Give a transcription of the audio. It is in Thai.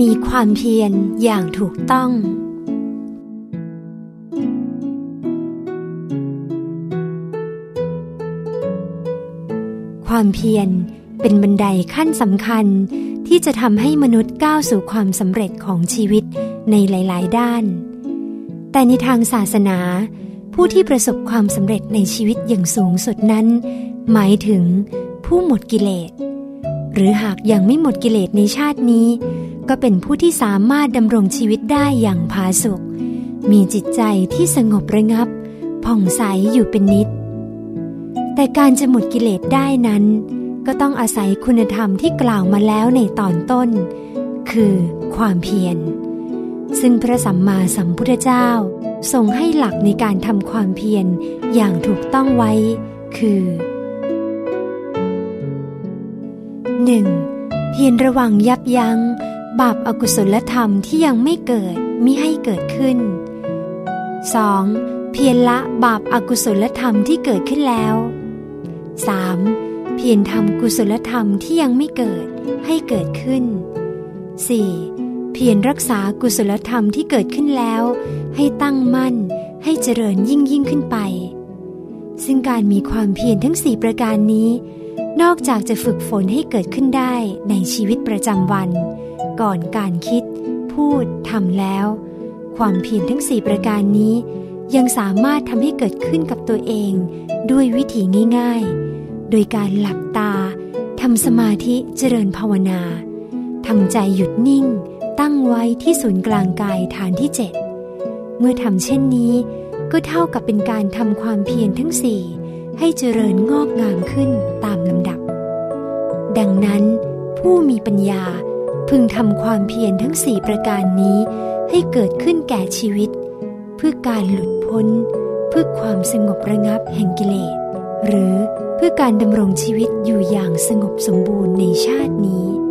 มีความเพียรอย่างถูกต้อง ความเพียรเป็นบันไดขั้นสำคัญที่จะทำให้มนุษย์ก้าวสู่ความสำเร็จของชีวิตในหลาย ๆ ด้าน แต่ในทางศาสนา ผู้ที่ประสบความสำเร็จในชีวิตอย่างสูงสุดนั้น หมายถึงผู้หมดกิเลส หรือหากยังไม่หมดกิเลสในชาตินี้ ก็เป็นผู้ที่สามารถดำรงชีวิตได้อย่างผาสุกมีจิตใจที่สงบระงับ ผ่องใสอยู่เป็นนิด แต่การจะหมดกิเลสได้นั้น ก็ต้องอาศัยคุณธรรมที่กล่าวมาแล้วในตอนต้น คือความเพียร ซึ่งพระสัมมาสัมพุทธเจ้าทรงให้หลักในการทำความเพียรอย่างถูกต้องไว้ คือ 1. เพียรระวังยับยัง้ง บาปอากุศลธรรมที่ยังไม่เกิดมิให้เกิดขึ้น 2. เพียรละบาปอากุศลธรรมที่เกิดขึ้นแล้ว 3. เพียรทำกุศลธรรมที่ยังไม่เกิดให้เกิดขึ้น 4. เพียรรักษากุศลธรรมที่เกิดขึ้นแล้ว ให้ตั้งมั่นให้เจริญยิ่งยิ่งขึ้นไป ซึ่งการมีความเพียรทั้งสี่ประการนี้ นอกจากจะฝึกฝนให้เกิดขึ้นได้ในชีวิตประจำวัน ก่อนการคิด พูดทำแล้ว ความเพียรทั้งสี่ประการนี้ ยังสามารถทำให้เกิดขึ้นกับตัวเอง ด้วยวิธีง่าย ๆ โดยการหลับตาทำสมาธิเจริญภาวนาทำใจหยุดนิ่ง ตั้งไว้ที่ศูนย์กลางกายฐานที่เจ็ดเมื่อทำเช่นนี้ก็เท่ากับเป็นการทำความเพียรทั้งสี่ให้เจริญงอกงามขึ้นตามลำดับ ดังนั้นผู้มีปัญญา พึงทำความเพียรทั้งสี่ประการนี้ให้เกิดขึ้นแก่ชีวิต เพื่อการหลุดพ้น เพื่อความสงบระงับแห่งกิเลส หรือเพื่อการดำรงชีวิตอยู่อย่างสงบสมบูรณ์ในชาตินี้